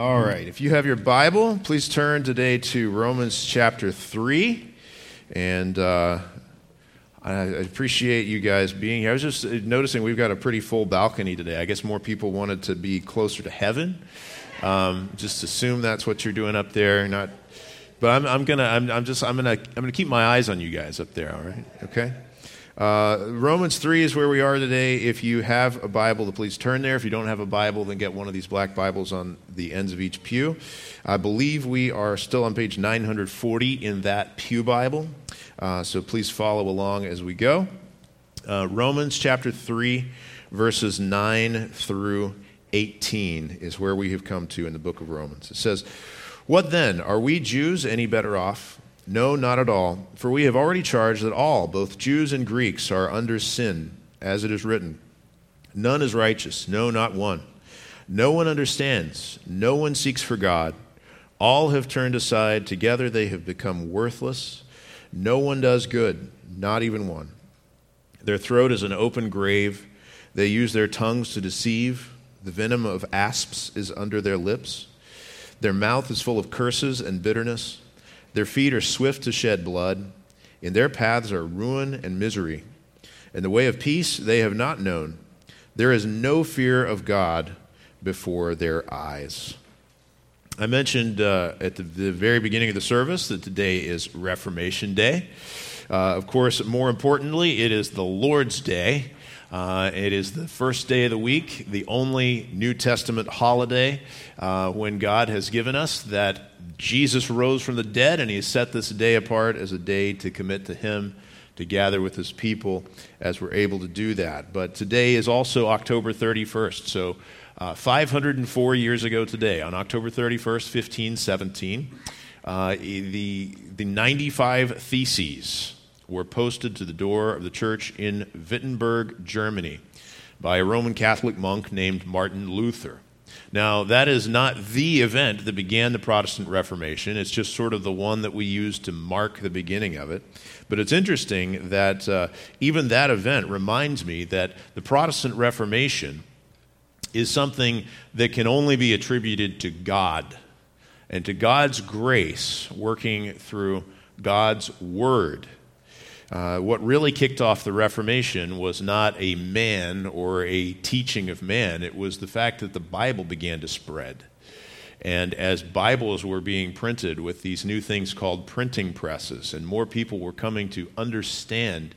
All right. If you have your Bible, please turn today to Romans chapter 3. And uh, I appreciate you guys being here. I was just noticing we've got a pretty full balcony today. I guess more people wanted to be closer to heaven. Um, just assume that's what you're doing up there. Not, but I'm, I'm gonna. I'm, I'm just. I'm gonna. I'm gonna keep my eyes on you guys up there. All right. Okay. Uh, Romans 3 is where we are today. If you have a Bible, please turn there. If you don't have a Bible, then get one of these black Bibles on the ends of each pew. I believe we are still on page 940 in that Pew Bible, uh, so please follow along as we go. Uh, Romans chapter 3, verses 9 through 18 is where we have come to in the book of Romans. It says, What then? Are we Jews any better off? No, not at all. For we have already charged that all, both Jews and Greeks, are under sin, as it is written None is righteous, no, not one. No one understands, no one seeks for God. All have turned aside, together they have become worthless. No one does good, not even one. Their throat is an open grave. They use their tongues to deceive. The venom of asps is under their lips. Their mouth is full of curses and bitterness. Their feet are swift to shed blood. In their paths are ruin and misery. In the way of peace they have not known. There is no fear of God before their eyes. I mentioned uh, at the, the, very beginning of the service that today is Reformation Day. Uh, of course, more importantly, it is the Lord's Day. Uh, it is the first day of the week, the only New Testament holiday uh, when God has given us that Jesus rose from the dead, and He set this day apart as a day to commit to Him, to gather with His people as we're able to do that. But today is also October 31st. So, uh, 504 years ago today, on October 31st, 1517, uh, the, the 95 Theses were posted to the door of the church in Wittenberg, Germany, by a Roman Catholic monk named Martin Luther. Now, that is not the event that began the Protestant Reformation. It's just sort of the one that we use to mark the beginning of it. But it's interesting that uh, even that event reminds me that the Protestant Reformation is something that can only be attributed to God and to God's grace working through God's Word. Uh, what really kicked off the Reformation was not a man or a teaching of man, it was the fact that the Bible began to spread. And as Bibles were being printed with these new things called printing presses, and more people were coming to understand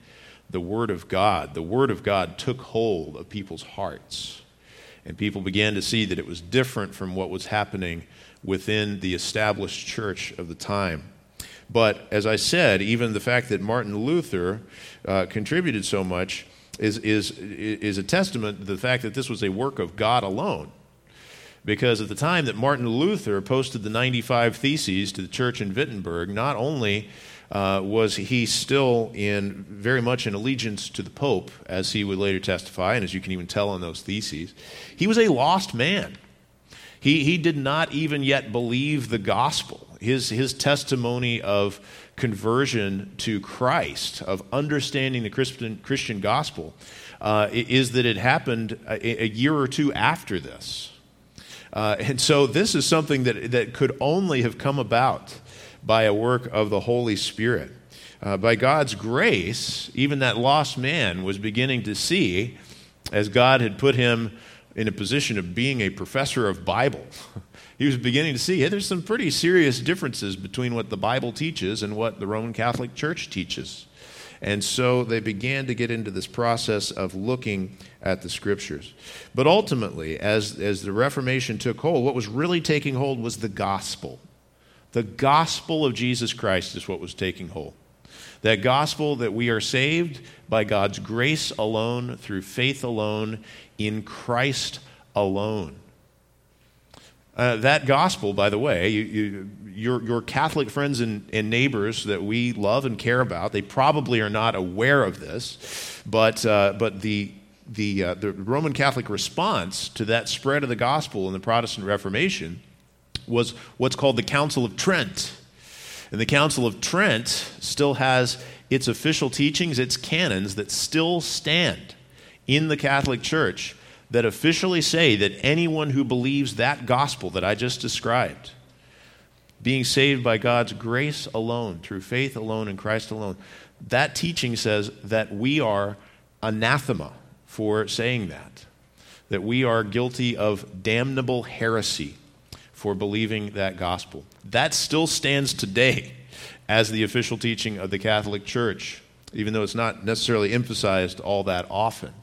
the Word of God, the Word of God took hold of people's hearts. And people began to see that it was different from what was happening within the established church of the time. But as I said, even the fact that Martin Luther uh, contributed so much is, is, is a testament to the fact that this was a work of God alone. Because at the time that Martin Luther posted the 95 Theses to the church in Wittenberg, not only uh, was he still in very much in allegiance to the Pope, as he would later testify, and as you can even tell in those theses, he was a lost man. He, he did not even yet believe the gospel his, his testimony of conversion to Christ, of understanding the Christian, Christian gospel, uh, is that it happened a, a, year or two after this. Uh, and so this is something that, that could only have come about by a work of the Holy Spirit. Uh, by God's grace, even that lost man was beginning to see, as God had put him in a position of being a professor of Bible. he was beginning to see hey, there's some pretty serious differences between what the Bible teaches and what the Roman Catholic Church teaches. And so they began to get into this process of looking at the scriptures. But ultimately, as, as the Reformation took hold, what was really taking hold was the gospel. The gospel of Jesus Christ is what was taking hold. That gospel that we are saved by God's grace alone, through faith alone, in Christ alone. Uh, that gospel, by the way, you, you, your, your Catholic friends and, and, neighbors that we love and care about, they probably are not aware of this, but, uh, but the, the, uh, the Roman Catholic response to that spread of the gospel in the Protestant Reformation was what's called the Council of Trent. And the Council of Trent still has its official teachings, its canons that still stand in the Catholic Church that officially say that anyone who believes that gospel that I just described, being saved by God's grace alone, through faith alone in Christ alone, that teaching says that we are anathema for saying that, that we are guilty of damnable heresy for believing that gospel. That still stands today as the official teaching of the Catholic Church, even though it's not necessarily emphasized all that often.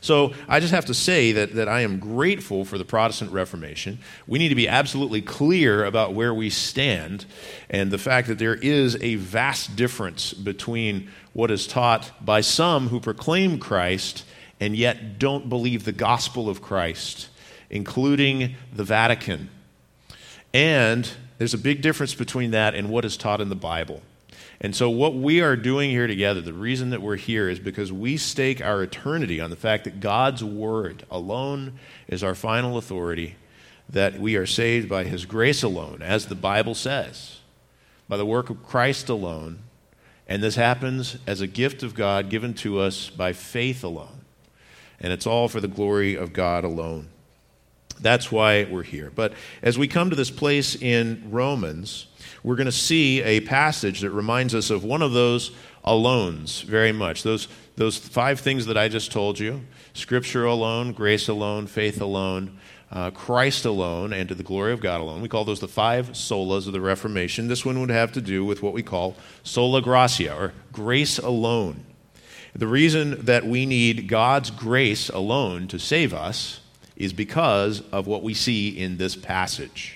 So I just have to say that, that I am grateful for the Protestant Reformation. We need to be absolutely clear about where we stand and the fact that there is a vast difference between what is taught by some who proclaim Christ and yet don't believe the gospel of Christ, including the Vatican. And there's a big difference between that and what is taught in the Bible. And so, what we are doing here together, the reason that we're here is because we stake our eternity on the fact that God's Word alone is our final authority, that we are saved by His grace alone, as the Bible says, by the work of Christ alone. And this happens as a gift of God given to us by faith alone. And it's all for the glory of God alone. That's why we're here. But as we come to this place in Romans, we're going to see a passage that reminds us of one of those alones very much. Those, those five things that I just told you Scripture alone, grace alone, faith alone, uh, Christ alone, and to the glory of God alone. We call those the five solas of the Reformation. This one would have to do with what we call sola gratia, or grace alone. The reason that we need God's grace alone to save us is because of what we see in this passage.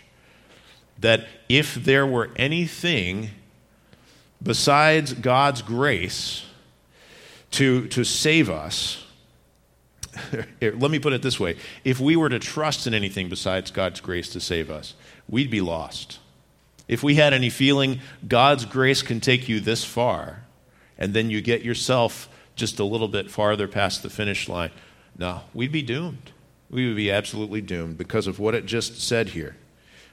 That if there were anything besides God's grace to, to save us, let me put it this way if we were to trust in anything besides God's grace to save us, we'd be lost. If we had any feeling God's grace can take you this far, and then you get yourself just a little bit farther past the finish line, no, we'd be doomed we would be absolutely doomed because of what it just said here.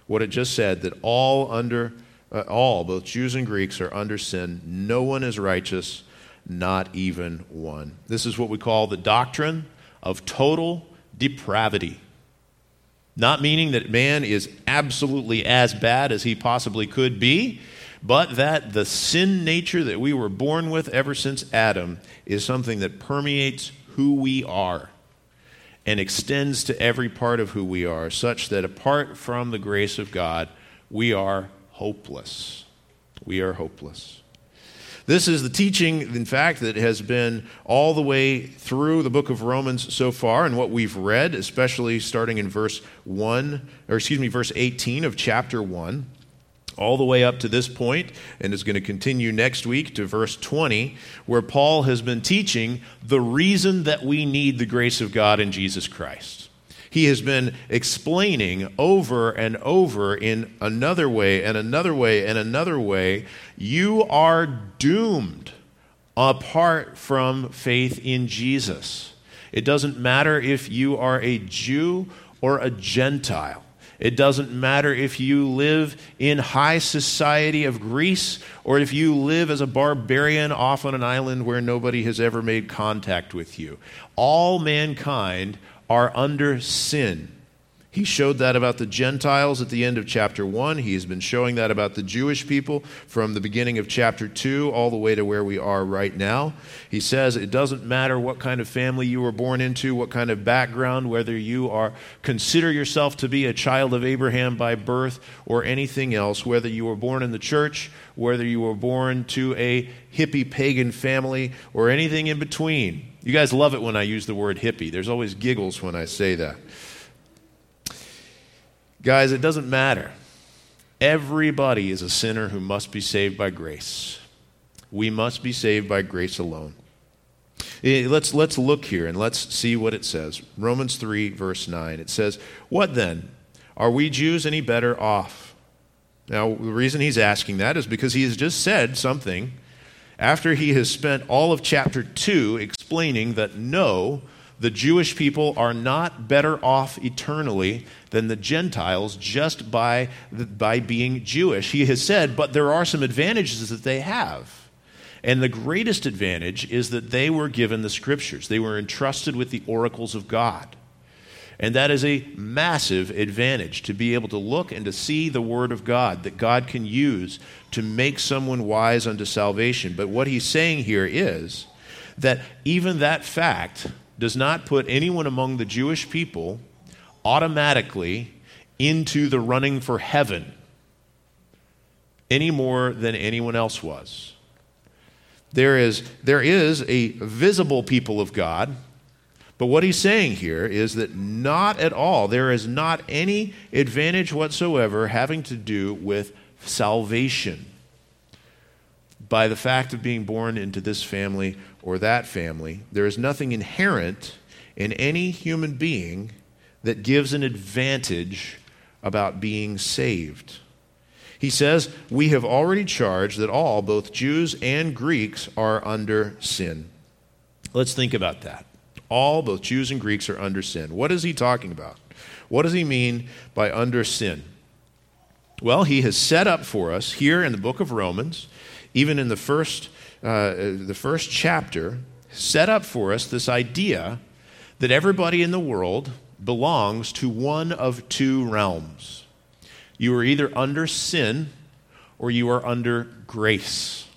What it just said that all under uh, all, both Jews and Greeks, are under sin. No one is righteous, not even one. This is what we call the doctrine of total depravity. Not meaning that man is absolutely as bad as he possibly could be, but that the sin nature that we were born with ever since Adam is something that permeates who we are and extends to every part of who we are, such that apart from the grace of God, we are hopeless. We are hopeless. This is the teaching, in fact, that has been all the way through the book of Romans so far, and what we've read, especially starting in verse 1, or excuse me, verse 18 of chapter 1 all the way up to this point, and is going to continue next week to verse 20, where Paul has been teaching the reason that we need the grace of God in Jesus Christ. He has been explaining over and over in another way and another way and another way you are doomed apart from faith in Jesus. It doesn't matter if you are a Jew or a Gentile. It doesn't matter if you live in high society of Greece or if you live as a barbarian off on an island where nobody has ever made contact with you. All mankind are under sin. He showed that about the Gentiles at the end of chapter 1. He has been showing that about the Jewish people from the beginning of chapter 2 all the way to where we are right now. He says it doesn't matter what kind of family you were born into, what kind of background, whether you are consider yourself to be a child of Abraham by birth or anything else, whether you were born in the church, whether you were born to a hippie pagan family or anything in between. You guys love it when I use the word hippie. There's always giggles when I say that. Guys, it doesn't matter. Everybody is a sinner who must be saved by grace. We must be saved by grace alone. Eh, let's, let's look here and let's see what it says. Romans 3, verse 9. It says, What then? Are we Jews any better off? Now, the reason he's asking that is because he has just said something after he has spent all of chapter 2 explaining that no, the Jewish people are not better off eternally than the Gentiles just by, by being Jewish. He has said, but there are some advantages that they have. And the greatest advantage is that they were given the scriptures, they were entrusted with the oracles of God. And that is a massive advantage to be able to look and to see the Word of God that God can use to make someone wise unto salvation. But what he's saying here is that even that fact does not put anyone among the Jewish people automatically into the running for heaven any more than anyone else was. There is, there is a visible people of God but what he's saying here is that not at all, there is not any advantage whatsoever having to do with salvation by the fact of being born into this family or that family. There is nothing inherent in any human being that gives an advantage about being saved. He says, We have already charged that all, both Jews and Greeks, are under sin. Let's think about that. All, both Jews and Greeks, are under sin. What is he talking about? What does he mean by under sin? Well, he has set up for us here in the book of Romans, even in the first, uh, the first chapter, set up for us this idea that everybody in the world belongs to one of two realms. You are either under sin or you are under grace.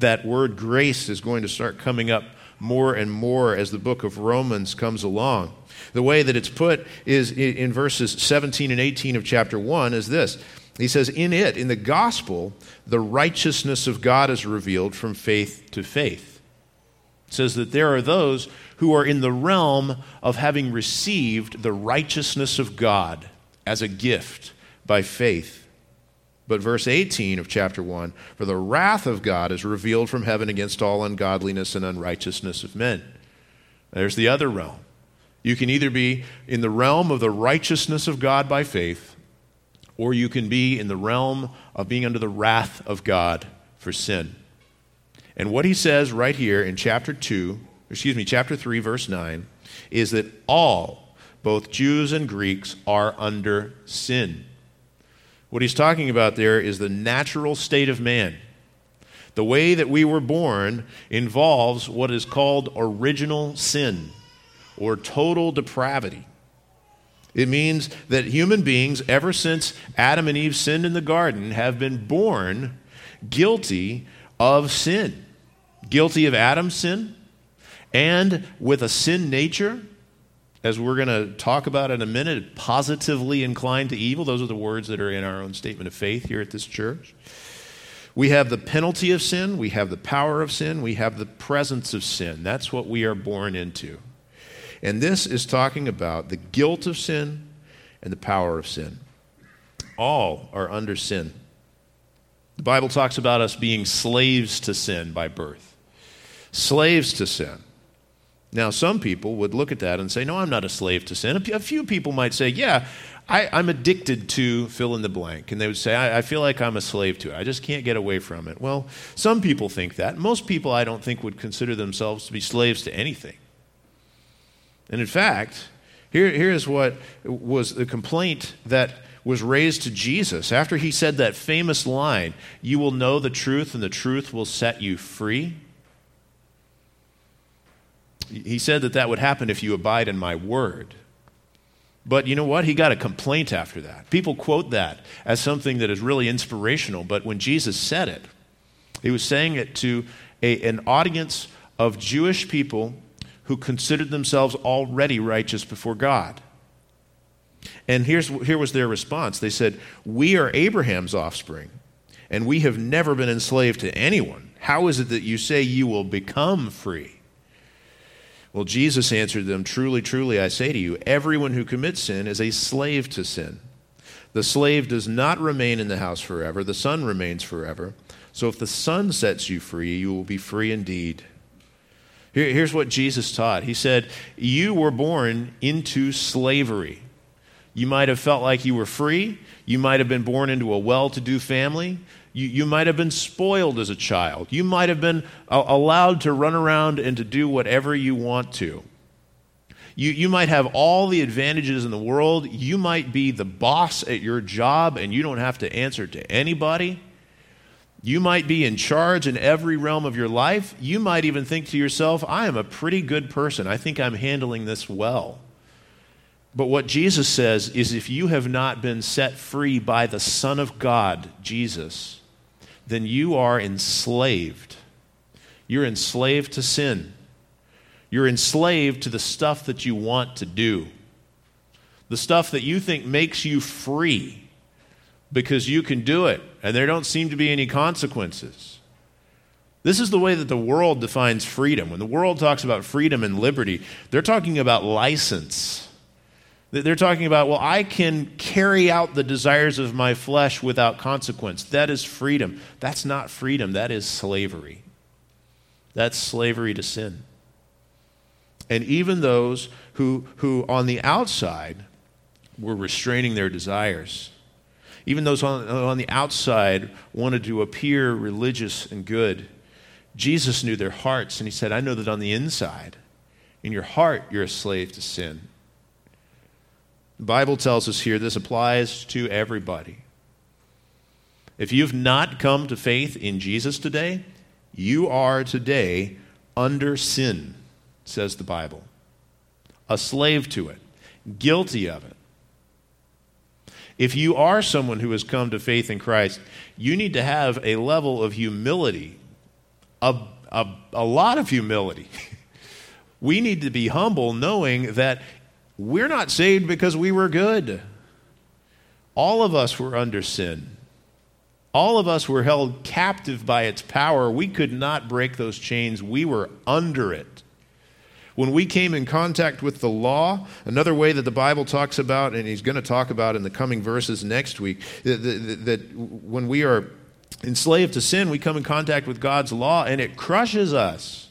That word grace is going to start coming up more and more as the book of Romans comes along. The way that it's put is in verses 17 and 18 of chapter 1 is this. He says, In it, in the gospel, the righteousness of God is revealed from faith to faith. It says that there are those who are in the realm of having received the righteousness of God as a gift by faith. But verse 18 of chapter 1 For the wrath of God is revealed from heaven against all ungodliness and unrighteousness of men. There's the other realm. You can either be in the realm of the righteousness of God by faith, or you can be in the realm of being under the wrath of God for sin. And what he says right here in chapter 2, excuse me, chapter 3, verse 9, is that all, both Jews and Greeks, are under sin. What he's talking about there is the natural state of man. The way that we were born involves what is called original sin or total depravity. It means that human beings, ever since Adam and Eve sinned in the garden, have been born guilty of sin. Guilty of Adam's sin and with a sin nature as we're going to talk about in a minute, positively inclined to evil. Those are the words that are in our own statement of faith here at this church. We have the penalty of sin, we have the power of sin, we have the presence of sin. That's what we are born into. And this is talking about the guilt of sin and the power of sin. All are under sin. The Bible talks about us being slaves to sin by birth. Slaves to sin. Now, some people would look at that and say, No, I'm not a slave to sin. A few people might say, Yeah, I, am addicted to fill in the blank. And they would say, I, I, feel like I'm a slave to it. I just can't get away from it. Well, some people think that. Most people, I don't think, would consider themselves to be slaves to anything. And in fact, here, here's what was the complaint that was raised to Jesus after he said that famous line You will know the truth, and the truth will set you free. He said that that would happen if you abide in my word. But you know what? He got a complaint after that. People quote that as something that is really inspirational, but when Jesus said it, he was saying it to a, an audience of Jewish people who considered themselves already righteous before God. And here's, here was their response they said, We are Abraham's offspring, and we have never been enslaved to anyone. How is it that you say you will become free? Well, Jesus answered them, Truly, truly, I say to you, everyone who commits sin is a slave to sin. The slave does not remain in the house forever, the son remains forever. So if the son sets you free, you will be free indeed. Here, here's what Jesus taught He said, You were born into slavery. You might have felt like you were free. You might have been born into a well to do family. You, you might have been spoiled as a child. You might have been uh, allowed to run around and to do whatever you want to. You, you might have all the advantages in the world. You might be the boss at your job and you don't have to answer to anybody. You might be in charge in every realm of your life. You might even think to yourself, I am a pretty good person. I think I'm handling this well. But what Jesus says is if you have not been set free by the Son of God, Jesus, then you are enslaved. You're enslaved to sin. You're enslaved to the stuff that you want to do, the stuff that you think makes you free because you can do it and there don't seem to be any consequences. This is the way that the world defines freedom. When the world talks about freedom and liberty, they're talking about license. They're talking about, well, I can carry out the desires of my flesh without consequence. That is freedom. That's not freedom, that is slavery. That's slavery to sin. And even those who, who on the outside were restraining their desires, even those on, on the outside wanted to appear religious and good, Jesus knew their hearts, and he said, I know that on the inside, in your heart, you're a slave to sin. The Bible tells us here this applies to everybody. If you've not come to faith in Jesus today, you are today under sin, says the Bible. A slave to it, guilty of it. If you are someone who has come to faith in Christ, you need to have a level of humility, a, a, a lot of humility. we need to be humble knowing that we're not saved because we were good. All of us were under sin. All of us were held captive by its power. We could not break those chains. We were under it. When we came in contact with the law, another way that the Bible talks about, and he's going to talk about in the coming verses next week, that, that, that when we are enslaved to sin, we come in contact with God's law and it crushes us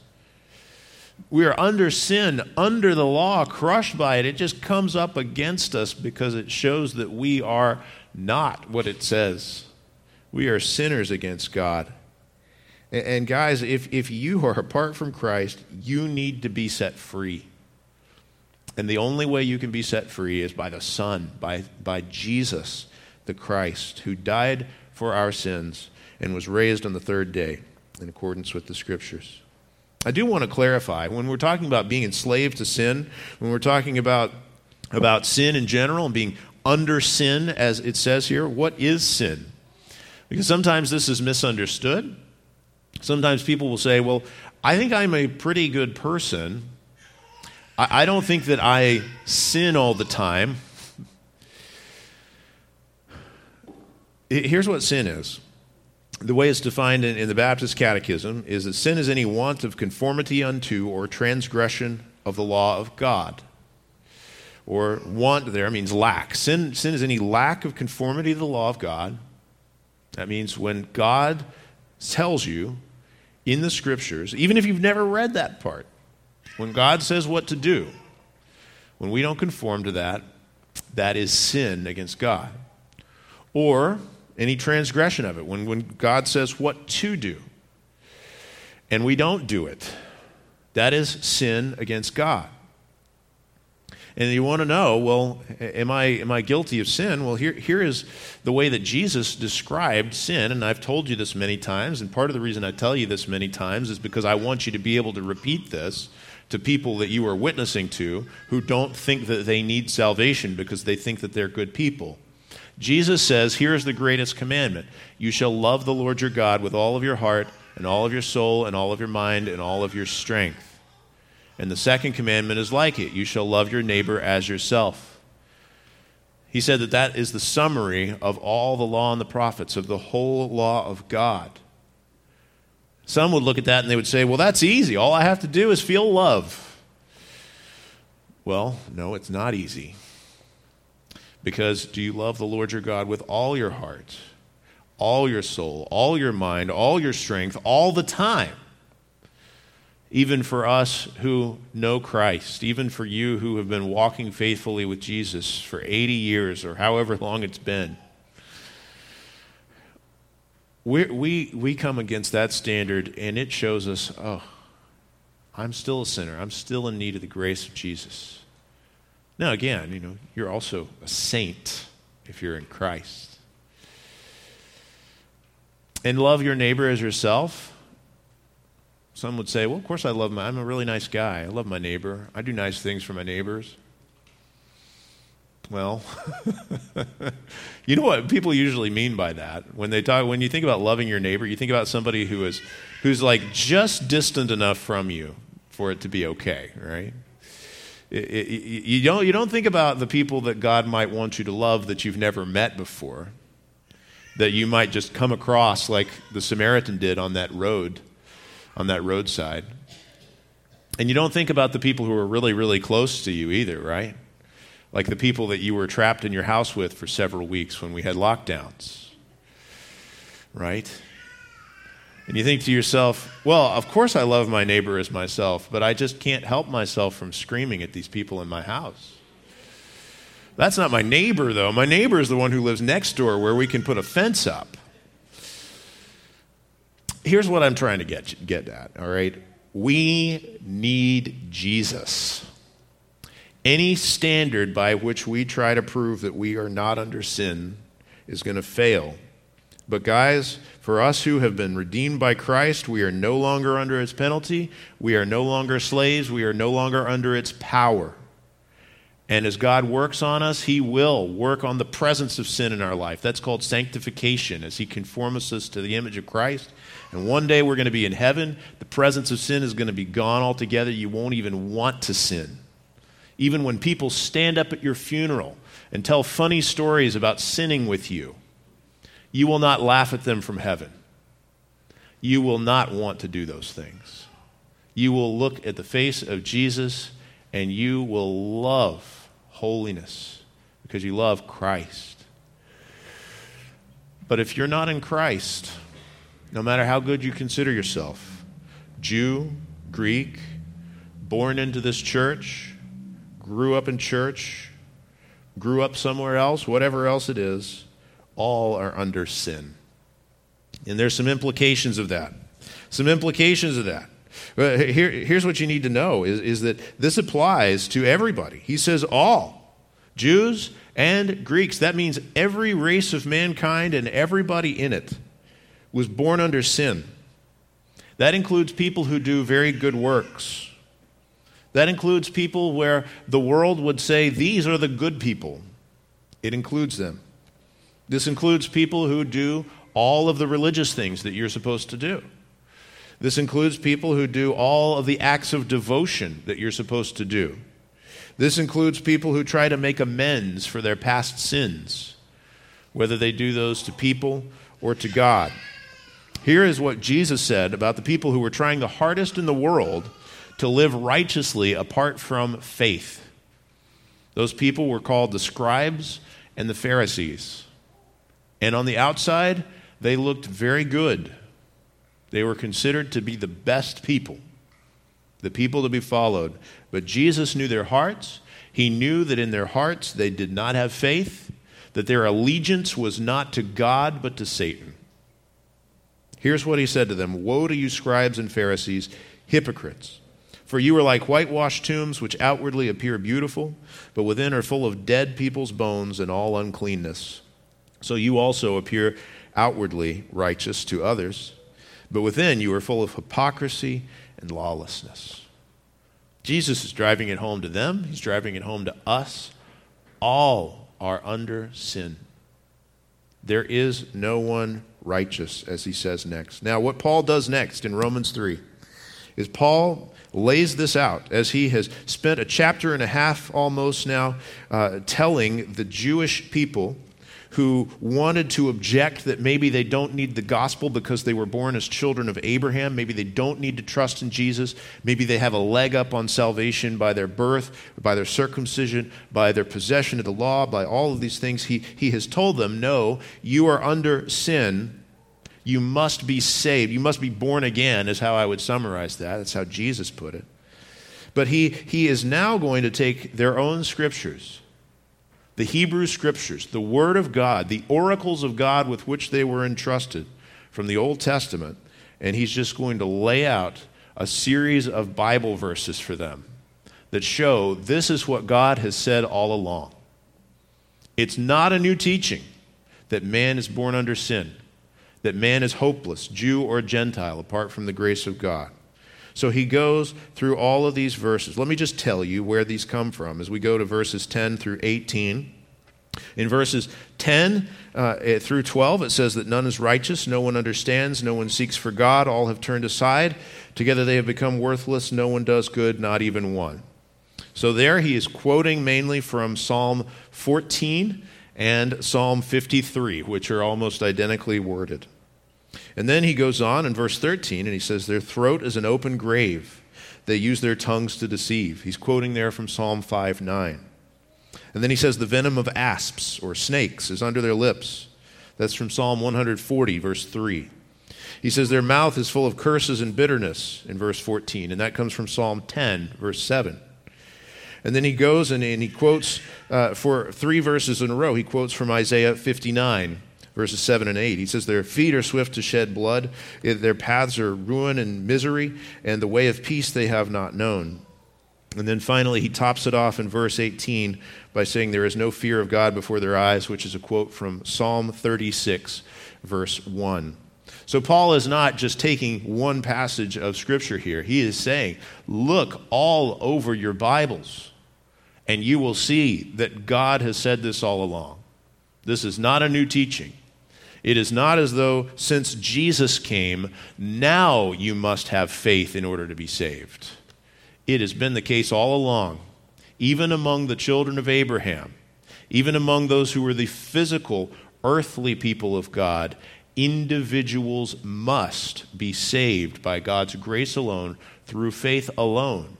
we are under sin, under the law, crushed by it. It just comes up against us because it shows that we are not what it says. We are sinners against God. And, guys, if, if you are apart from Christ, you need to be set free. And the only way you can be set free is by the Son, by, by Jesus, the Christ, who died for our sins and was raised on the third day in accordance with the Scriptures. I do want to clarify when we're talking about being enslaved to sin, when we're talking about, about sin in general and being under sin, as it says here, what is sin? Because sometimes this is misunderstood. Sometimes people will say, well, I think I'm a pretty good person. I, I don't think that I sin all the time. Here's what sin is the way it's defined in, in, the Baptist Catechism is that sin is any want of conformity unto or transgression of the law of God. Or want there means lack. Sin, sin is any lack of conformity to the law of God. That means when God tells you in the scriptures, even if you've never read that part, when God says what to do, when we don't conform to that, that is sin against God. Or any transgression of it, when, when God says what to do and we don't do it, that is sin against God. And you want to know, well, am I, am I guilty of sin? Well, here, here is the way that Jesus described sin, and I've told you this many times, and part of the reason I tell you this many times is because I want you to be able to repeat this to people that you are witnessing to who don't think that they need salvation because they think that they're good people. Jesus says, Here is the greatest commandment you shall love the Lord your God with all of your heart, and all of your soul, and all of your mind, and all of your strength. And the second commandment is like it you shall love your neighbor as yourself. He said that that is the summary of all the law and the prophets, of the whole law of God. Some would look at that and they would say, well, that's easy. All I have to do is feel love. Well, no, it's not easy. Because do you love the Lord your God with all your heart, all your soul, all your mind, all your strength, all the time? Even for us who know Christ, even for you who have been walking faithfully with Jesus for 80 years or however long it's been, we we, we come against that standard and it shows us, oh, I'm still a sinner. I'm still in need of the grace of Jesus. Now, again, you know, you're also a saint if you're in Christ. And love your neighbor as yourself. Some would say, well, of course I love my, I'm a really nice guy. I love my neighbor. I do nice things for my neighbors. Well, you know what people usually mean by that when they talk when you think about loving your neighbor, you think about somebody who is who's like just distant enough from you for it to be okay, right? It, it, you don't you don't think about the people that God might want you to love that you've never met before, that you might just come across like the Samaritan did on that road, on that roadside. And you don't think about the people who are really really close to you either, right? like the people that you were trapped in your house with for several weeks when we had lockdowns. Right? And you think to yourself, well, of course I love my neighbor as myself, but I just can't help myself from screaming at these people in my house. That's not my neighbor, though. My neighbor is the one who lives next door where we can put a fence up. Here's what I'm trying to get, get at, all right? We need Jesus. Any standard by which we try to prove that we are not under sin is going to fail. But, guys, for us who have been redeemed by Christ, we are no longer under its penalty. We are no longer slaves. We are no longer under its power. And as God works on us, He will work on the presence of sin in our life. That's called sanctification, as He conforms us to the image of Christ. And one day we're going to be in heaven. The presence of sin is going to be gone altogether. You won't even want to sin even when people stand up at your funeral and tell funny stories about sinning with you, you will not laugh at them from heaven. You will not want to do those things. You will look at the face of Jesus and you will love holiness because you love Christ. But if you're not in Christ, no matter how good you consider yourself, Jew, Greek, born into this church, grew up in church, grew up somewhere else, whatever else it is, all are under sin. And there's some implications of that. Some implications of that. Uh, here, here's what you need to know is, is that this applies to everybody. He says all Jews and Greeks. That means every race of mankind and everybody in it was born under sin. That includes people who do very good works that includes people where the world would say, these are the good people. It includes them. This includes people who do all of the religious things that you're supposed to do. This includes people who do all of the acts of devotion that you're supposed to do. This includes people who try to make amends for their past sins, whether they do those to people or to God. Here is what Jesus said about the people who were trying the hardest in the world to live righteously apart from faith. Those people were called the scribes and the Pharisees. And on the outside, they looked very good. They were considered to be the best people, the people to be followed. But Jesus knew their hearts. He knew that in their hearts they did not have faith, that their allegiance was not to God but to Satan. Here's what he said to them Woe to you, scribes and Pharisees, hypocrites! For you are like whitewashed tombs, which outwardly appear beautiful, but within are full of dead people's bones and all uncleanness. So you also appear outwardly righteous to others, but within you are full of hypocrisy and lawlessness. Jesus is driving it home to them, he's driving it home to us. All are under sin. There is no one righteous, as he says next. Now, what Paul does next in Romans 3 is Paul lays this out as he has spent a chapter and a half almost now uh, telling the Jewish people who wanted to object that maybe they don't need the gospel because they were born as children of Abraham. Maybe they don't need to trust in Jesus. Maybe they have a leg up on salvation by their birth, by their circumcision, by their possession of the law, by all of these things. He, he has told them, no, you are under sin you must be saved. You must be born again, is how I would summarize that. That's how Jesus put it. But he, he is now going to take their own scriptures, the Hebrew scriptures, the Word of God, the oracles of God with which they were entrusted from the Old Testament, and he's just going to lay out a series of Bible verses for them that show this is what God has said all along. It's not a new teaching that man is born under sin that man is hopeless, Jew or Gentile, apart from the grace of God. So he goes through all of these verses. Let me just tell you where these come from as we go to verses 10 through 18. In verses 10 uh, eh, through 12, it says that none is righteous, no one understands, no one seeks for God, all have turned aside. Together they have become worthless, no one does good, not even one. So there he is quoting mainly from Psalm 14 and Psalm 53, which are almost identically worded. And then he goes on in verse 13 and he says, Their throat is an open grave. They use their tongues to deceive. He's quoting there from Psalm 5 9. And then he says, The venom of asps or snakes is under their lips. That's from Psalm 140, verse 3. He says, Their mouth is full of curses and bitterness in verse 14. And that comes from Psalm 10, verse 7. And then he goes and, and he quotes uh, for three verses in a row. He quotes from Isaiah 59, verses 7 and 8. He says, Their feet are swift to shed blood, their paths are ruin and misery, and the way of peace they have not known. And then finally, he tops it off in verse 18 by saying, There is no fear of God before their eyes, which is a quote from Psalm 36, verse 1. So, Paul is not just taking one passage of Scripture here. He is saying, Look all over your Bibles, and you will see that God has said this all along. This is not a new teaching. It is not as though since Jesus came, now you must have faith in order to be saved. It has been the case all along, even among the children of Abraham, even among those who were the physical, earthly people of God. Individuals must be saved by God's grace alone, through faith alone.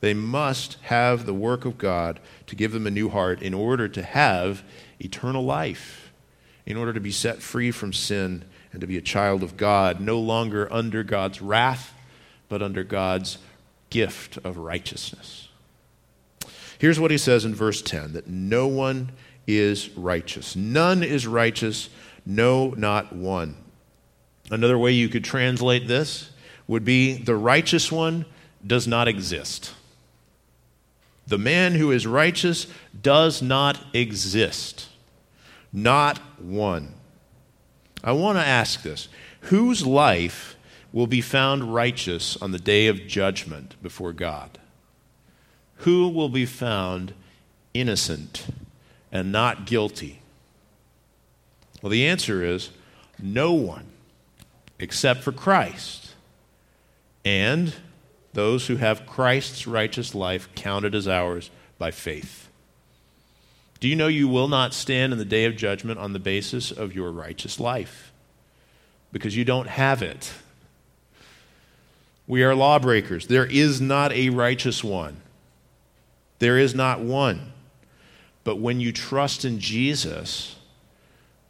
They must have the work of God to give them a new heart in order to have eternal life, in order to be set free from sin and to be a child of God, no longer under God's wrath, but under God's gift of righteousness. Here's what he says in verse 10 that no one is righteous. None is righteous, no, not one. Another way you could translate this would be the righteous one does not exist. The man who is righteous does not exist. Not one. I want to ask this whose life will be found righteous on the day of judgment before God? Who will be found innocent and not guilty? Well, the answer is no one except for Christ and those who have Christ's righteous life counted as ours by faith. Do you know you will not stand in the day of judgment on the basis of your righteous life? Because you don't have it. We are lawbreakers. There is not a righteous one. There is not one. But when you trust in Jesus,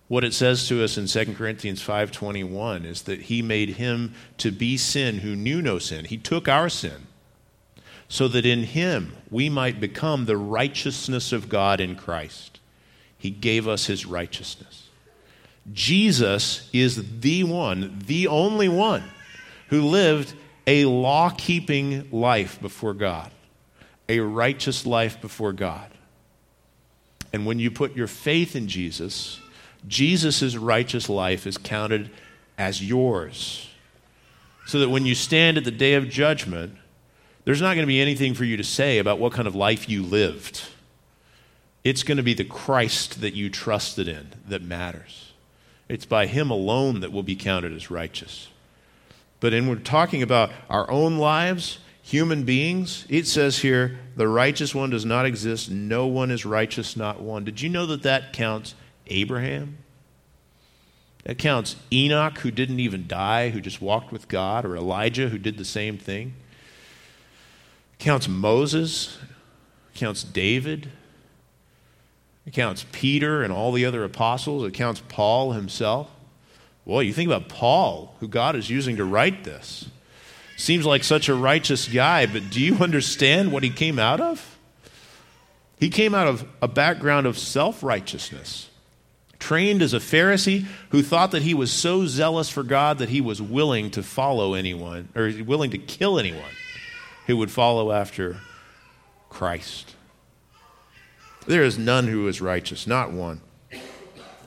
what it says to us in 2 Corinthians 5:21 is that he made him to be sin who knew no sin. He took our sin so that in him we might become the righteousness of God in Christ. He gave us his righteousness. Jesus is the one, the only one who lived a law keeping life before God, a righteous life before God. And when you put your faith in Jesus, Jesus' righteous life is counted as yours. So that when you stand at the day of judgment, there's not going to be anything for you to say about what kind of life you lived. It's going to be the Christ that you trusted in that matters. It's by Him alone that will be counted as righteous. But in we're talking about our own lives, human beings, it says here, the righteous one does not exist. No one is righteous, not one. Did you know that that counts Abraham? That counts Enoch, who didn't even die, who just walked with God, or Elijah, who did the same thing. Counts Moses, counts David, it counts Peter and all the other apostles, it counts Paul himself. Well, you think about Paul, who God is using to write this. Seems like such a righteous guy, but do you understand what he came out of? He came out of a background of self righteousness, trained as a Pharisee who thought that he was so zealous for God that he was willing to follow anyone, or willing to kill anyone who would follow after Christ. There is none who is righteous, not one.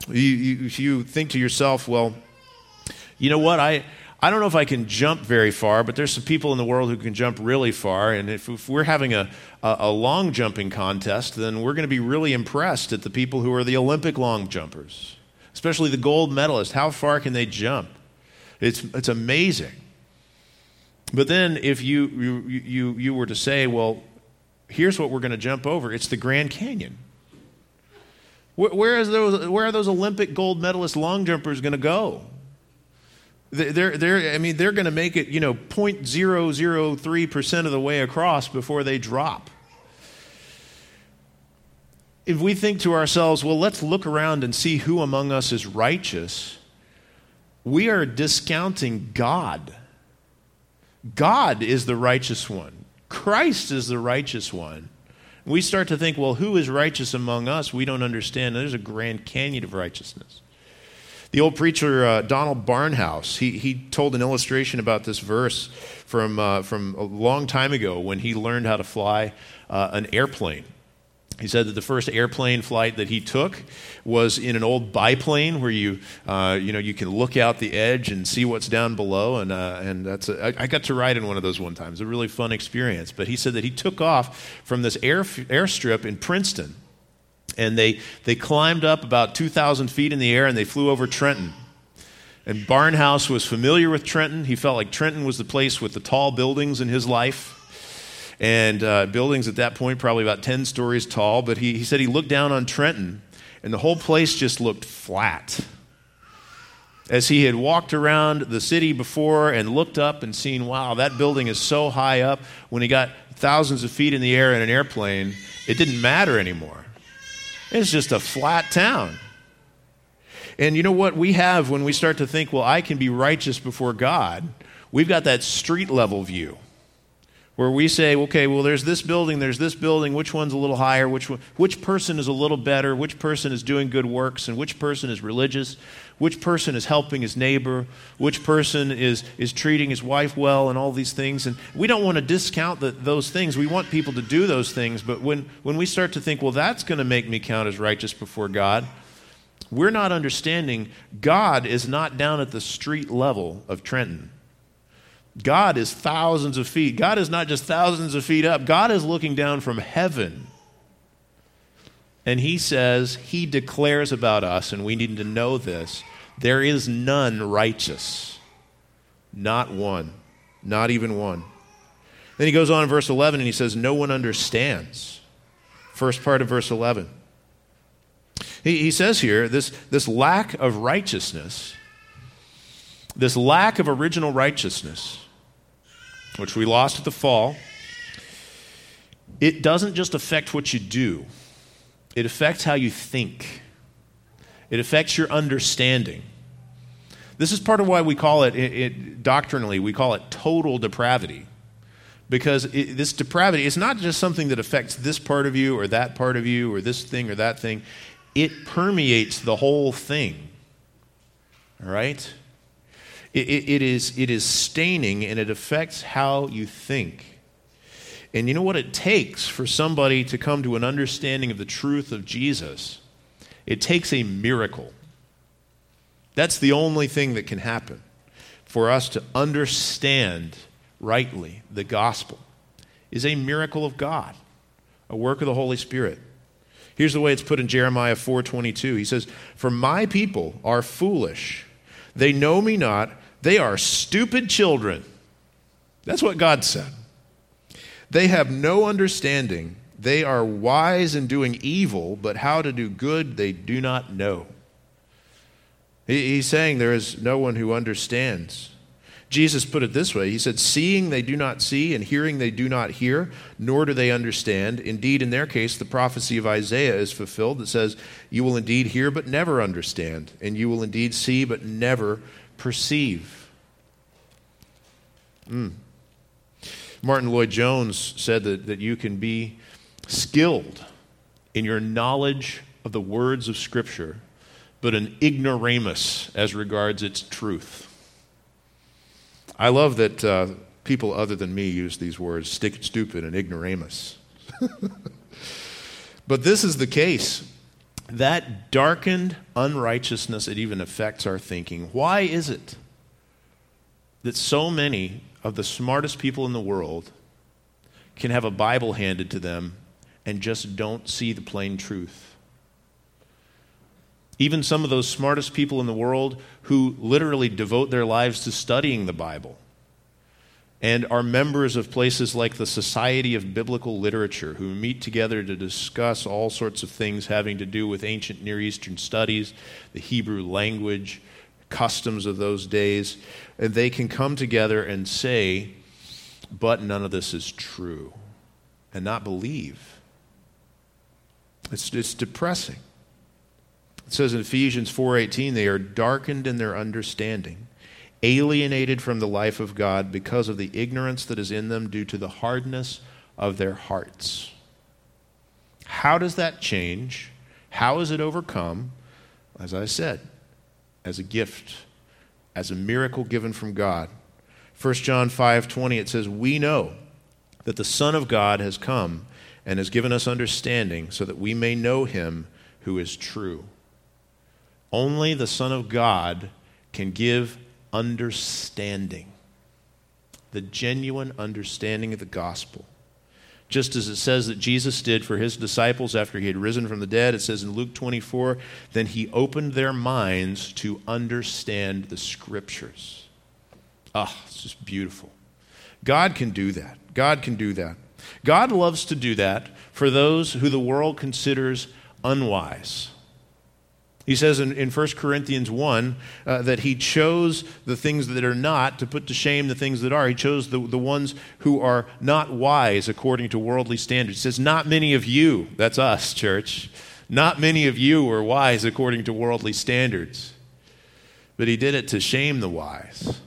You, you, you think to yourself, well, you know what? I, I don't know if I can jump very far, but there's some people in the world who can jump really far. And if, if we're having a, a, a long jumping contest, then we're going to be really impressed at the people who are the Olympic long jumpers, especially the gold medalists. How far can they jump? It's, it's amazing. But then if you, you, you, you were to say, well, here's what we're going to jump over it's the Grand Canyon. Where, where, is those, where are those Olympic gold medalist long jumpers going to go? They're, they're, I mean, they're going to make it, you know, 0.003% of the way across before they drop. If we think to ourselves, well, let's look around and see who among us is righteous, we are discounting God. God is the righteous one, Christ is the righteous one. We start to think, well, who is righteous among us? We don't understand. There's a grand canyon of righteousness. The old preacher uh, Donald Barnhouse, he, he told an illustration about this verse from, uh, from a long time ago when he learned how to fly uh, an airplane. He said that the first airplane flight that he took was in an old biplane where you, uh, you know, you can look out the edge and see what's down below. And, uh, and that's a, I, I got to ride in one of those one time. It was a really fun experience. But he said that he took off from this air, airstrip in Princeton and they, they climbed up about 2,000 feet in the air and they flew over Trenton. And Barnhouse was familiar with Trenton. He felt like Trenton was the place with the tall buildings in his life. And uh, buildings at that point, probably about 10 stories tall. But he, he said he looked down on Trenton and the whole place just looked flat. As he had walked around the city before and looked up and seen, wow, that building is so high up, when he got thousands of feet in the air in an airplane, it didn't matter anymore. It's just a flat town. And you know what we have when we start to think, well, I can be righteous before God? We've got that street level view where we say, okay, well, there's this building, there's this building, which one's a little higher, which, one, which person is a little better, which person is doing good works, and which person is religious, which person is helping his neighbor, which person is, is treating his wife well, and all these things. And we don't want to discount the, those things. We want people to do those things, but when, when we start to think, well, that's going to make me count as righteous before God, we're not understanding God is not down at the street level of Trenton. God is thousands of feet. God is not just thousands of feet up, God is looking down from heaven. And he says, he declares about us, and we need to know this there is none righteous. Not one. Not even one. Then he goes on in verse 11 and he says, No one understands. First part of verse 11. He, he says here, this, this lack of righteousness, this lack of original righteousness, which we lost at the fall, it doesn't just affect what you do, it affects how you think, it affects your understanding. This is part of why we call it, it, it doctrinally, we call it total depravity. Because it, this depravity is not just something that affects this part of you or that part of you or this thing or that thing, it permeates the whole thing. All right? It, it, it, is, it is staining and it affects how you think. And you know what it takes for somebody to come to an understanding of the truth of Jesus? It takes a miracle. That's the only thing that can happen for us to understand rightly the gospel is a miracle of God, a work of the Holy Spirit. Here's the way it's put in Jeremiah 4:22. He says, "For my people are foolish. They know me not, they are stupid children. That's what God said. They have no understanding. They are wise in doing evil, but how to do good they do not know. He's saying there is no one who understands. Jesus put it this way He said, Seeing they do not see, and hearing they do not hear, nor do they understand. Indeed, in their case, the prophecy of Isaiah is fulfilled that says, You will indeed hear, but never understand, and you will indeed see, but never perceive. Mm. Martyn Lloyd-Jones said that, that you can be skilled in your knowledge of the words of Scripture, but an ignoramus as regards its truth. I love that uh, people other than me use these words, stupid, and ignoramus. but this is the case that darkened unrighteousness, it even affects our thinking. Why is it that so many of the smartest people in the world can have a Bible handed to them and just don't see the plain truth. Even some of those smartest people in the world who literally devote their lives to studying the Bible and are members of places like the Society of Biblical Literature, who meet together to discuss all sorts of things having to do with ancient Near Eastern studies, the Hebrew language, customs of those days. And they can come together and say, but none of this is true, and not believe. It's, it's depressing. It says in Ephesians 4:18 they are darkened in their understanding, alienated from the life of God because of the ignorance that is in them due to the hardness of their hearts. How does that change? How is it overcome? As I said, as a gift, as a miracle given from God. 1 John 5:20 it says, "We know that the Son of God has come and has given us understanding so that we may know him who is true." Only the Son of God can give understanding, the genuine understanding of the gospel. Just as it says that Jesus did for his disciples after he had risen from the dead, it says in Luke 24, then he opened their minds to understand the scriptures. Ah, oh, it's just beautiful. God can do that. God can do that. God loves to do that for those who the world considers unwise. He says in, in 1 Corinthians 1 uh, that he chose the things that are not to put to shame the things that are. He chose the, the ones who are not wise according to worldly standards. He says, Not many of you, that's us, church, not many of you are wise according to worldly standards. But he did it to shame the wise.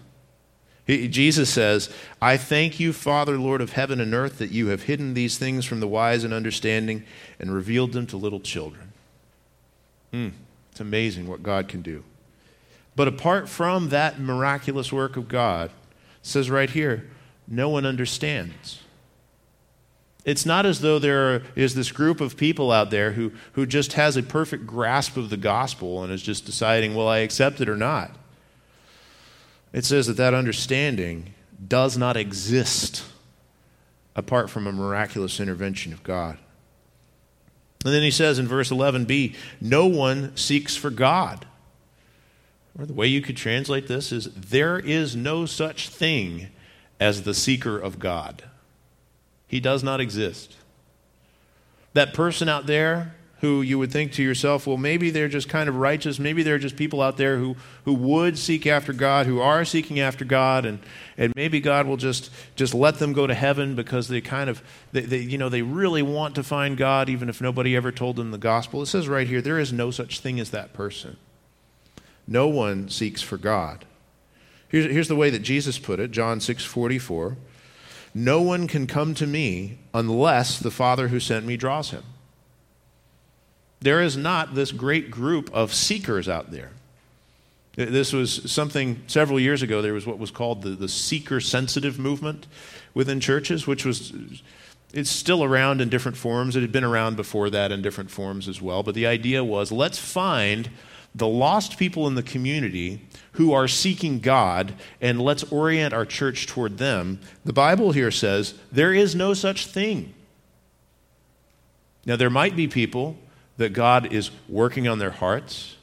He, Jesus says, I thank you, Father, Lord of heaven and earth, that you have hidden these things from the wise and understanding and revealed them to little children. Hmm. It's amazing what God can do. But apart from that miraculous work of God, says right here, no one understands. It's not as though there is this group of people out there who, who just has a perfect grasp of the gospel and is just deciding, well, I accept it or not. It says that that understanding does not exist apart from a miraculous intervention of God. And then he says in verse 11b, no one seeks for God. Or the way you could translate this is, there is no such thing as the seeker of God. He does not exist. That person out there who you would think to yourself, well, maybe they're just kind of righteous. Maybe they're just people out there who, who would seek after God, who are seeking after God, and, and maybe God will just, just let them go to heaven because they kind of, they, they, you know, they really want to find God even if nobody ever told them the gospel. It says right here, there is no such thing as that person. No one seeks for God. Here's, here's the way that Jesus put it, John 6 44. No one can come to me unless the Father who sent me draws him. There is not this great group of seekers out there. This was something several years ago. There was what was called the, the seeker sensitive movement within churches, which was it's still around in different forms. It had been around before that in different forms as well. But the idea was let's find the lost people in the community who are seeking God and let's orient our church toward them. The Bible here says there is no such thing. Now, there might be people that God is working on their hearts,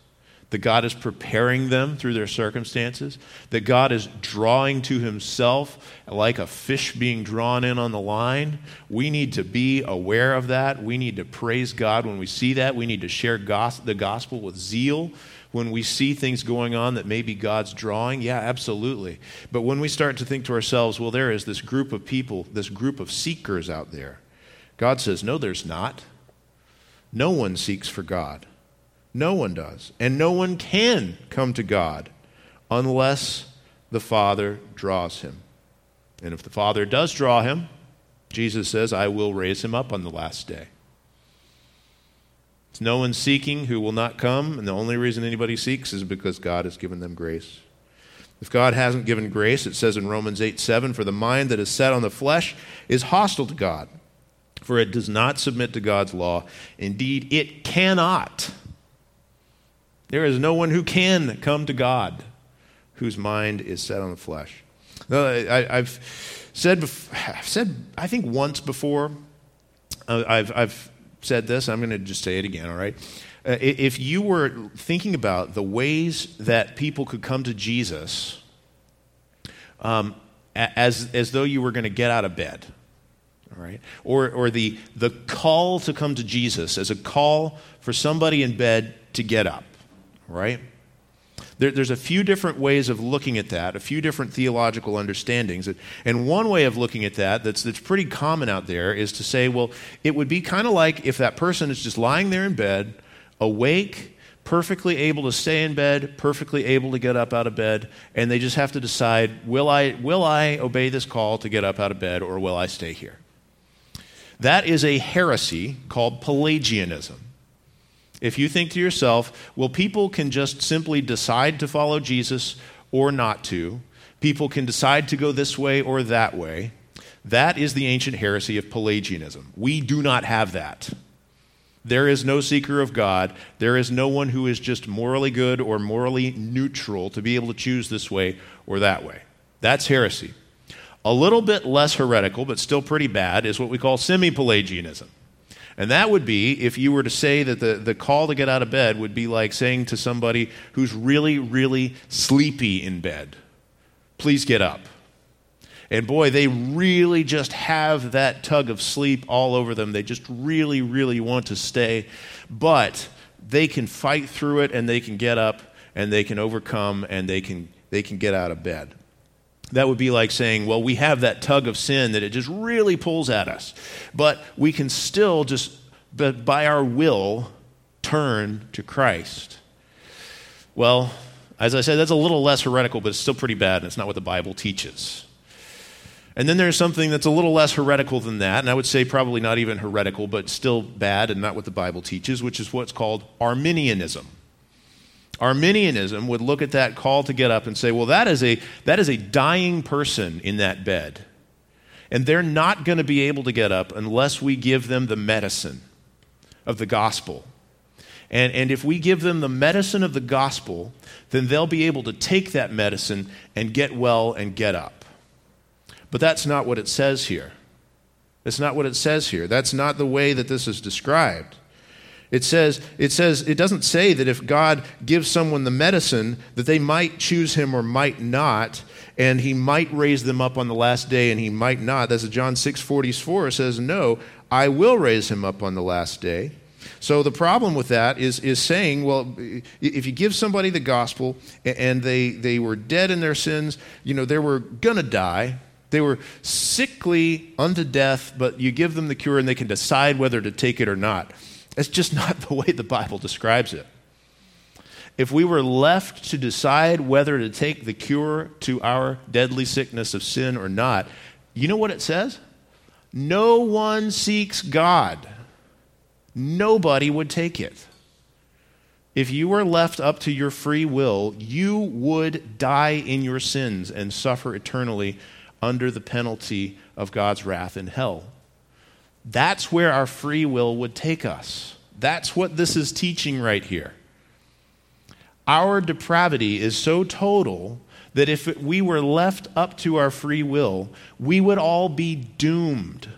that God is preparing them through their circumstances, that God is drawing to Himself like a fish being drawn in on the line. We need to be aware of that. We need to praise God when we see that. We need to share gos- the gospel with zeal when we see things going on that maybe God's drawing? Yeah, absolutely. But when we start to think to ourselves, well, there is this group of people, this group of seekers out there, God says, no, there's not. No one seeks for God. No one does. And no one can come to God unless the Father draws him. And if the Father does draw him, Jesus says, I will raise him up on the last day. It's no one seeking who will not come, and the only reason anybody seeks is because God has given them grace. If God hasn't given grace, it says in Romans 8 7, for the mind that is set on the flesh is hostile to God for it does not submit to God's law. Indeed, it cannot. There is no one who can come to God whose mind is set on the flesh. I, have said, I've said, I think once before, uh, I've, I've said this, I'm going to just say it again, all right? Uh, if you were thinking about the ways that people could come to Jesus um, as, as though you were going to get out of bed, all right? Or, or the, the call to come to Jesus as a call for somebody in bed to get up, right? There, there's a few different ways of looking at that, a few different theological understandings. And one way of looking at that that's, that's pretty common out there is to say, well, it would be kind of like if that person is just lying there in bed, awake, perfectly able to stay in bed, perfectly able to get up out of bed, and they just have to decide will I, will I obey this call to get up out of bed or will I stay here? That is a heresy called Pelagianism. If you think to yourself, well, people can just simply decide to follow Jesus or not to, people can decide to go this way or that way, that is the ancient heresy of Pelagianism. We do not have that. There is no seeker of God. There is no one who is just morally good or morally neutral to be able to choose this way or that way. That's heresy. A little bit less heretical, but still pretty bad, is what we call semi Pelagianism. And that would be if you were to say that the, the call to get out of bed would be like saying to somebody who's really, really sleepy in bed, please get up. And boy, they really just have that tug of sleep all over them. They just really, really want to stay. But they can fight through it and they can get up and they can overcome and they can, they can get out of bed. That would be like saying, well, we have that tug of sin that it just really pulls at us. But we can still just, but by our will, turn to Christ. Well, as I said, that's a little less heretical, but it's still pretty bad, and it's not what the Bible teaches. And then there's something that's a little less heretical than that, and I would say probably not even heretical, but still bad and not what the Bible teaches, which is what's called Arminianism. Arminianism would look at that call to get up and say, well, that is a, that is a dying person in that bed. And they're not going to be able to get up unless we give them the medicine of the gospel. And, and if we give them the medicine of the gospel, then they'll be able to take that medicine and get well and get up. But that's not what it says here. That's not what it says here. That's not the way that this is described. It says, it says, it doesn't say that if God gives someone the medicine, that they might choose him or might not, and he might raise them up on the last day and he might not. That's John 6 44 says, No, I will raise him up on the last day. So the problem with that is, is saying, well, if you give somebody the gospel and they, they were dead in their sins, you know, they were going to die, they were sickly unto death, but you give them the cure and they can decide whether to take it or not. That's just not the way the Bible describes it. If we were left to decide whether to take the cure to our deadly sickness of sin or not, you know what it says? No one seeks God. Nobody would take it. If you were left up to your free will, you would die in your sins and suffer eternally under the penalty of God's wrath in hell. That's where our free will would take us. That's what this is teaching right here. Our depravity is so total that if we were left up to our free will, we would all be doomed.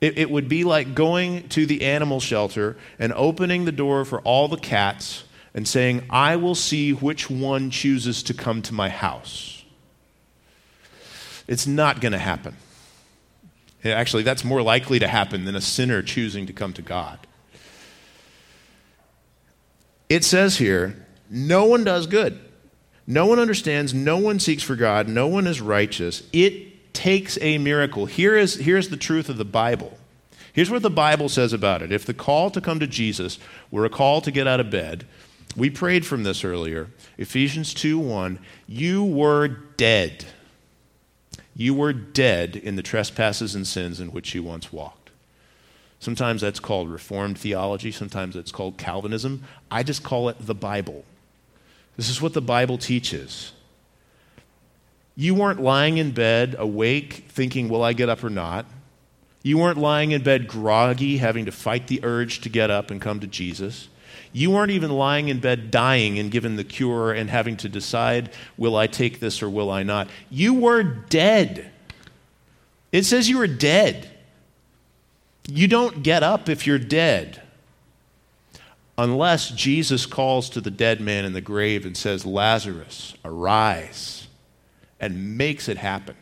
It, it, would be like going to the animal shelter and opening the door for all the cats and saying, I will see which one chooses to come to my house. It's not going to happen. Actually, that's more likely to happen than a sinner choosing to come to God. It says here no one does good. No one understands. No one seeks for God. No one is righteous. It takes a miracle. Here is, here's the truth of the Bible. Here's what the Bible says about it. If the call to come to Jesus were a call to get out of bed, we prayed from this earlier. Ephesians 2 1, you were dead you were dead in the trespasses and sins in which you once walked. Sometimes that's called Reformed theology, sometimes it's called Calvinism. I just call it the Bible. This is what the Bible teaches. You weren't lying in bed, awake, thinking, Will I get up or not? You weren't lying in bed groggy, having to fight the urge to get up and come to Jesus. You weren't even lying in bed dying and given the cure and having to decide, will I take this or will I not? You were dead. It says you were dead. You don't get up if you're dead unless Jesus calls to the dead man in the grave and says, Lazarus, arise, and makes it happen.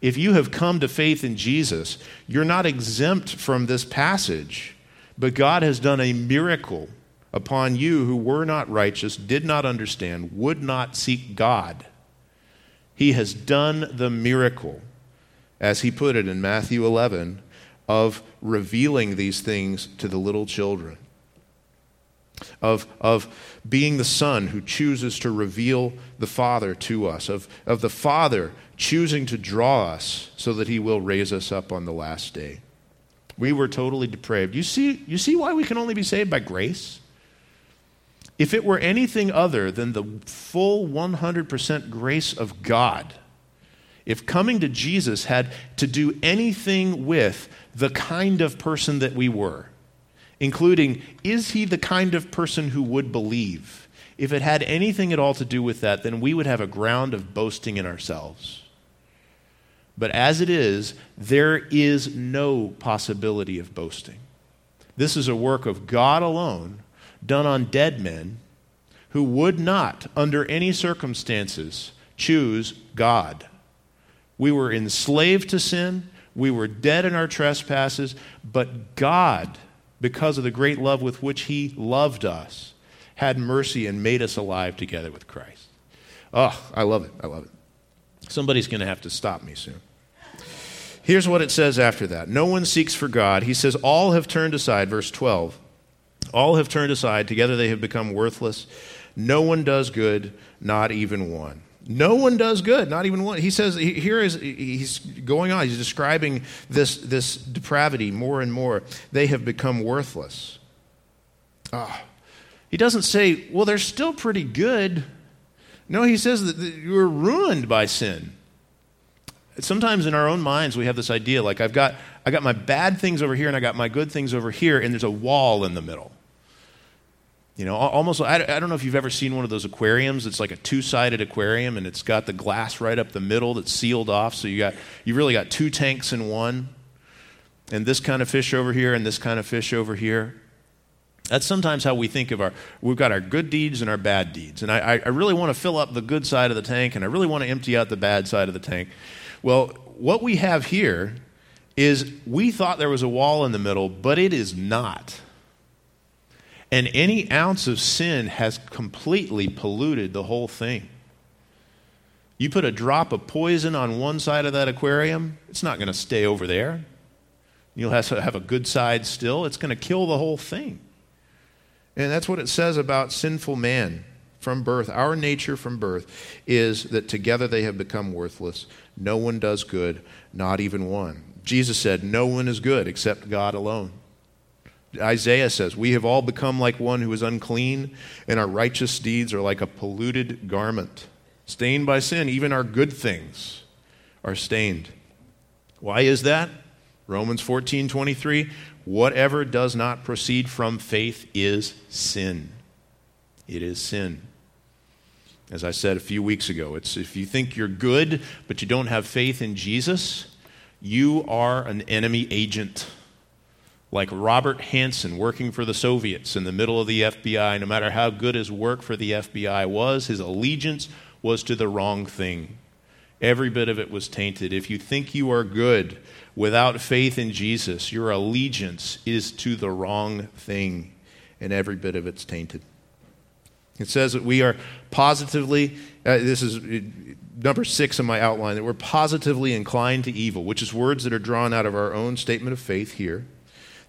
If you have come to faith in Jesus, you're not exempt from this passage, but God has done a miracle upon you who were not righteous, did not understand, would not seek God. He has done the miracle, as he put it in Matthew 11, of revealing these things to the little children of, of being the Son who chooses to reveal the Father to us, of, of the Father choosing to draw us so that He will raise us up on the last day. We were totally depraved. You see, you see why we can only be saved by grace? If it were anything other than the full 100% grace of God, if coming to Jesus had to do anything with the kind of person that we were, including is he the kind of person who would believe? If it had anything at all to do with that, then we would have a ground of boasting in ourselves. But as it is, there is no possibility of boasting. This is a work of God alone, done on dead men who would not, under any circumstances, choose God. We were enslaved to sin, we were dead in our trespasses, but God because of the great love with which he loved us, had mercy and made us alive together with Christ. Oh, I love it. I love it. Somebody's going to have to stop me soon. Here's what it says after that No one seeks for God. He says, All have turned aside, verse 12. All have turned aside. Together they have become worthless. No one does good, not even one. No one does good, not even one. He says here is he's going on. He's describing this this depravity more and more. They have become worthless. Ah, he doesn't say, well, they're still pretty good. No, he says that you were ruined by sin. Sometimes in our own minds we have this idea like I've got I got my bad things over here and I got my good things over here, and there's a wall in the middle. You know, almost, I, I don't know if you've ever seen one of those aquariums. It's like a two sided aquarium and it's got the glass right up the middle that's sealed off. So you got, you really got two tanks in one. And this kind of fish over here and this kind of fish over here. That's sometimes how we think of our, we've got our good deeds and our bad deeds. And I, I really want to fill up the good side of the tank and I really want to empty out the bad side of the tank. Well, what we have here is we thought there was a wall in the middle, but it is not. And any ounce of sin has completely polluted the whole thing. You put a drop of poison on one side of that aquarium, it's not going to stay over there. You'll have to have a good side still. It's going to kill the whole thing. And that's what it says about sinful man from birth. Our nature from birth is that together they have become worthless. No one does good, not even one. Jesus said, No one is good except God alone. Isaiah says, We have all become like one who is unclean, and our righteous deeds are like a polluted garment. Stained by sin, even our good things are stained. Why is that? Romans 14 23. Whatever does not proceed from faith is sin. It is sin. As I said a few weeks ago, it's if you think you're good, but you don't have faith in Jesus, you are an enemy agent like Robert Hanssen working for the Soviets in the middle of the FBI, no matter how good his work for the FBI was, his allegiance was to the wrong thing. Every bit of it was tainted. If you think you are good without faith in Jesus, your allegiance is to the wrong thing, and every bit of it's tainted. It says that we are positively, uh, this is uh, number six in my outline, that we're positively inclined to evil, which is words that are drawn out of our own statement of faith here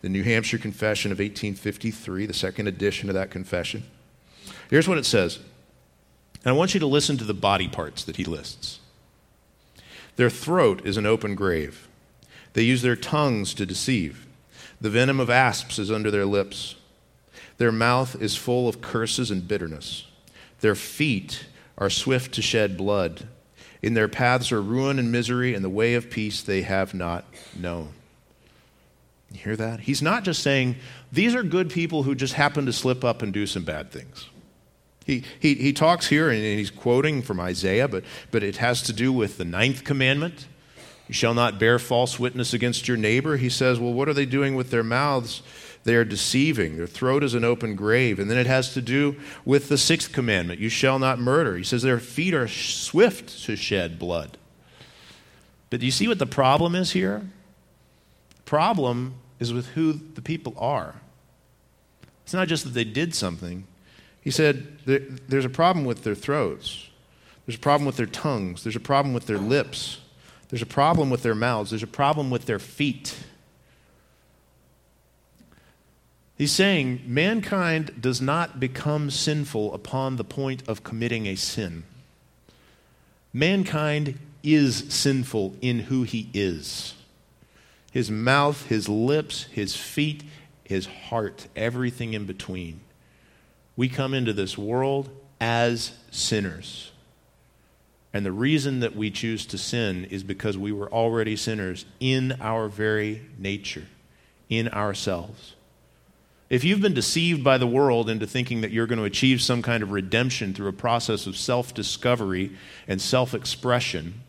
the New Hampshire Confession of 1853, the second edition of that confession. Here's what it says. And I want you to listen to the body parts that he lists. Their throat is an open grave. They use their tongues to deceive. The venom of asps is under their lips. Their mouth is full of curses and bitterness. Their feet are swift to shed blood. In their paths are ruin and misery, and the way of peace they have not known. You hear that? He's not just saying, these are good people who just happen to slip up and do some bad things. He, he, he talks here, and he's quoting from Isaiah, but, but it has to do with the ninth commandment. You shall not bear false witness against your neighbor. He says, well, what are they doing with their mouths? They are deceiving. Their throat is an open grave. And then it has to do with the sixth commandment you shall not murder. He says, their feet are swift to shed blood. But do you see what the problem is here? Problem is with who the people are. It's not just that they did something. He said there's a problem with their throats, there's a problem with their tongues, there's a problem with their lips, there's a problem with their mouths, there's a problem with their feet. He's saying mankind does not become sinful upon the point of committing a sin. Mankind is sinful in who he is his mouth, his lips, his feet, his heart, everything in between. We come into this world as sinners. And the reason that we choose to sin is because we were already sinners in our very nature, in ourselves. If you've been deceived by the world into thinking that you're going to achieve some kind of redemption through a process of self discovery and self expression,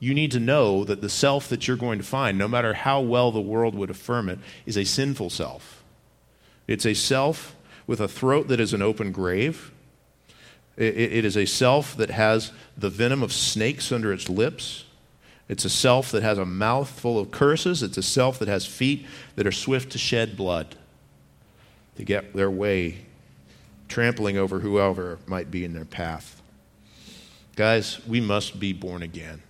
you need to know that the self that you're going to find, no matter how well the world would affirm it, is a sinful self. It's a self with a throat that is an open grave. it, is a self that has the venom of snakes under its lips. It's a self that has a mouth full of curses. It's a self that has feet that are swift to shed blood, to get their way, trampling over whoever might be in their path. Guys, we must be born again.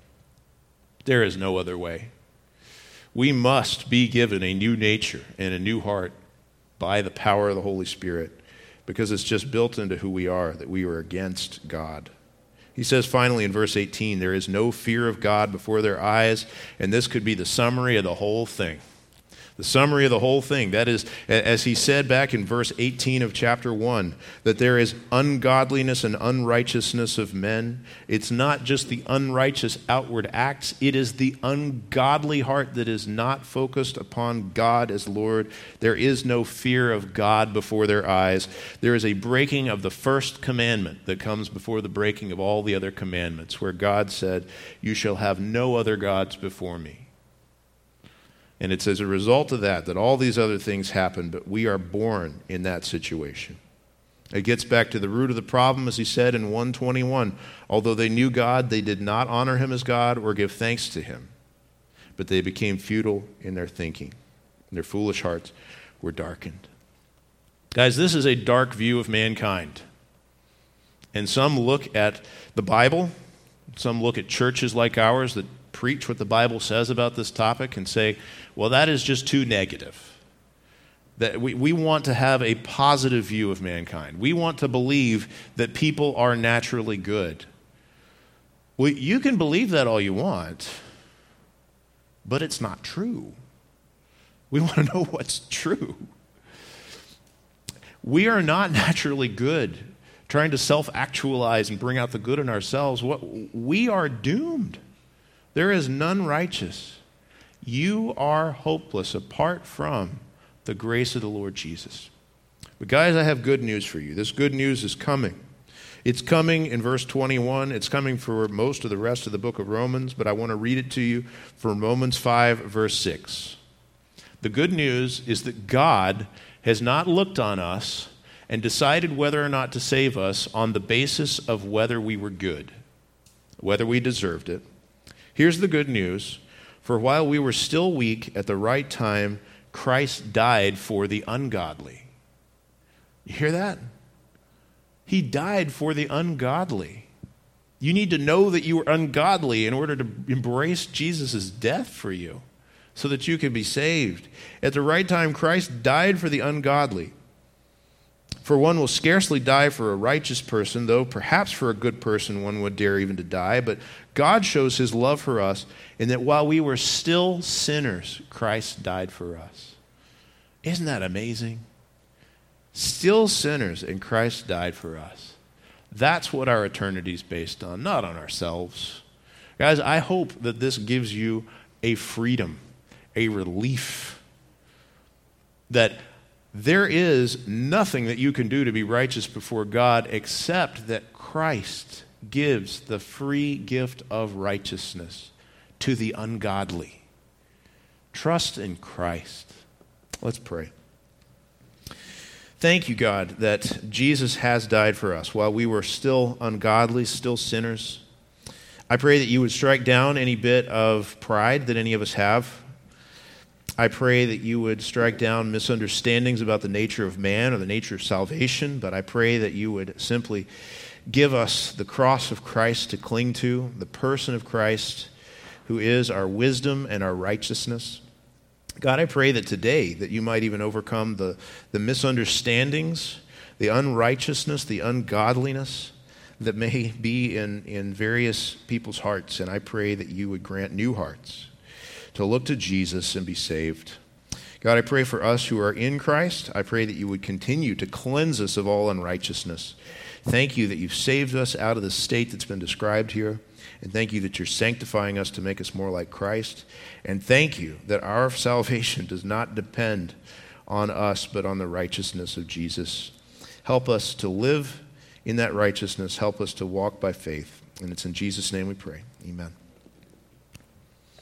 There is no other way. We must be given a new nature and a new heart by the power of the Holy Spirit because it's just built into who we are that we are against God. He says finally in verse 18, there is no fear of God before their eyes, and this could be the summary of the whole thing the summary of the whole thing. That is, as he said back in verse 18 of chapter 1, that there is ungodliness and unrighteousness of men. It's not just the unrighteous outward acts, it is the ungodly heart that is not focused upon God as Lord. There is no fear of God before their eyes. There is a breaking of the first commandment that comes before the breaking of all the other commandments, where God said, You shall have no other gods before me. And it's as a result of that that all these other things happen, but we are born in that situation. It gets back to the root of the problem, as he said in 121. Although they knew God, they did not honor him as God or give thanks to him. But they became futile in their thinking, and their foolish hearts were darkened. Guys, this is a dark view of mankind. And some look at the Bible, some look at churches like ours that preach what the Bible says about this topic and say, well, that is just too negative. That we, we want to have a positive view of mankind. We want to believe that people are naturally good. Well, you can believe that all you want, but it's not true. We want to know what's true. We are not naturally good, trying to self actualize and bring out the good in ourselves. What, we are doomed. There is none righteous. You are hopeless apart from the grace of the Lord Jesus. But, guys, I have good news for you. This good news is coming. It's coming in verse 21. It's coming for most of the rest of the book of Romans, but I want to read it to you from Romans 5, verse 6. The good news is that God has not looked on us and decided whether or not to save us on the basis of whether we were good, whether we deserved it. Here's the good news for while we were still weak, at the right time, Christ died for the ungodly. You hear that? He died for the ungodly. You need to know that you are ungodly in order to embrace Jesus' death for you so that you can be saved. At the right time, Christ died for the ungodly. For one will scarcely die for a righteous person, though perhaps for a good person one would dare even to die. But God shows his love for us in that while we were still sinners, Christ died for us. Isn't that amazing? Still sinners, and Christ died for us. That's what our eternity is based on, not on ourselves. Guys, I hope that this gives you a freedom, a relief that there is nothing that you can do to be righteous before God except that Christ gives the free gift of righteousness to the ungodly. Trust in Christ. Let's pray. Thank you, God, that Jesus has died for us while we were still ungodly, still sinners. I pray that you would strike down any bit of pride that any of us have. I pray that you would strike down misunderstandings about the nature of man or the nature of salvation, but I pray that you would simply give us the cross of Christ to cling to, the person of Christ who is our wisdom and our righteousness. God, I pray that today that you might even overcome the, the misunderstandings, the unrighteousness, the ungodliness that may be in, in various people's hearts. And I pray that you would grant new hearts to look to Jesus and be saved. God, I pray for us who are in Christ. I pray that you would continue to cleanse us of all unrighteousness. Thank you that you've saved us out of the state that's been described here. And thank you that you're sanctifying us to make us more like Christ. And thank you that our salvation does not depend on us, but on the righteousness of Jesus. Help us to live in that righteousness. Help us to walk by faith. And it's in Jesus' name we pray. Amen.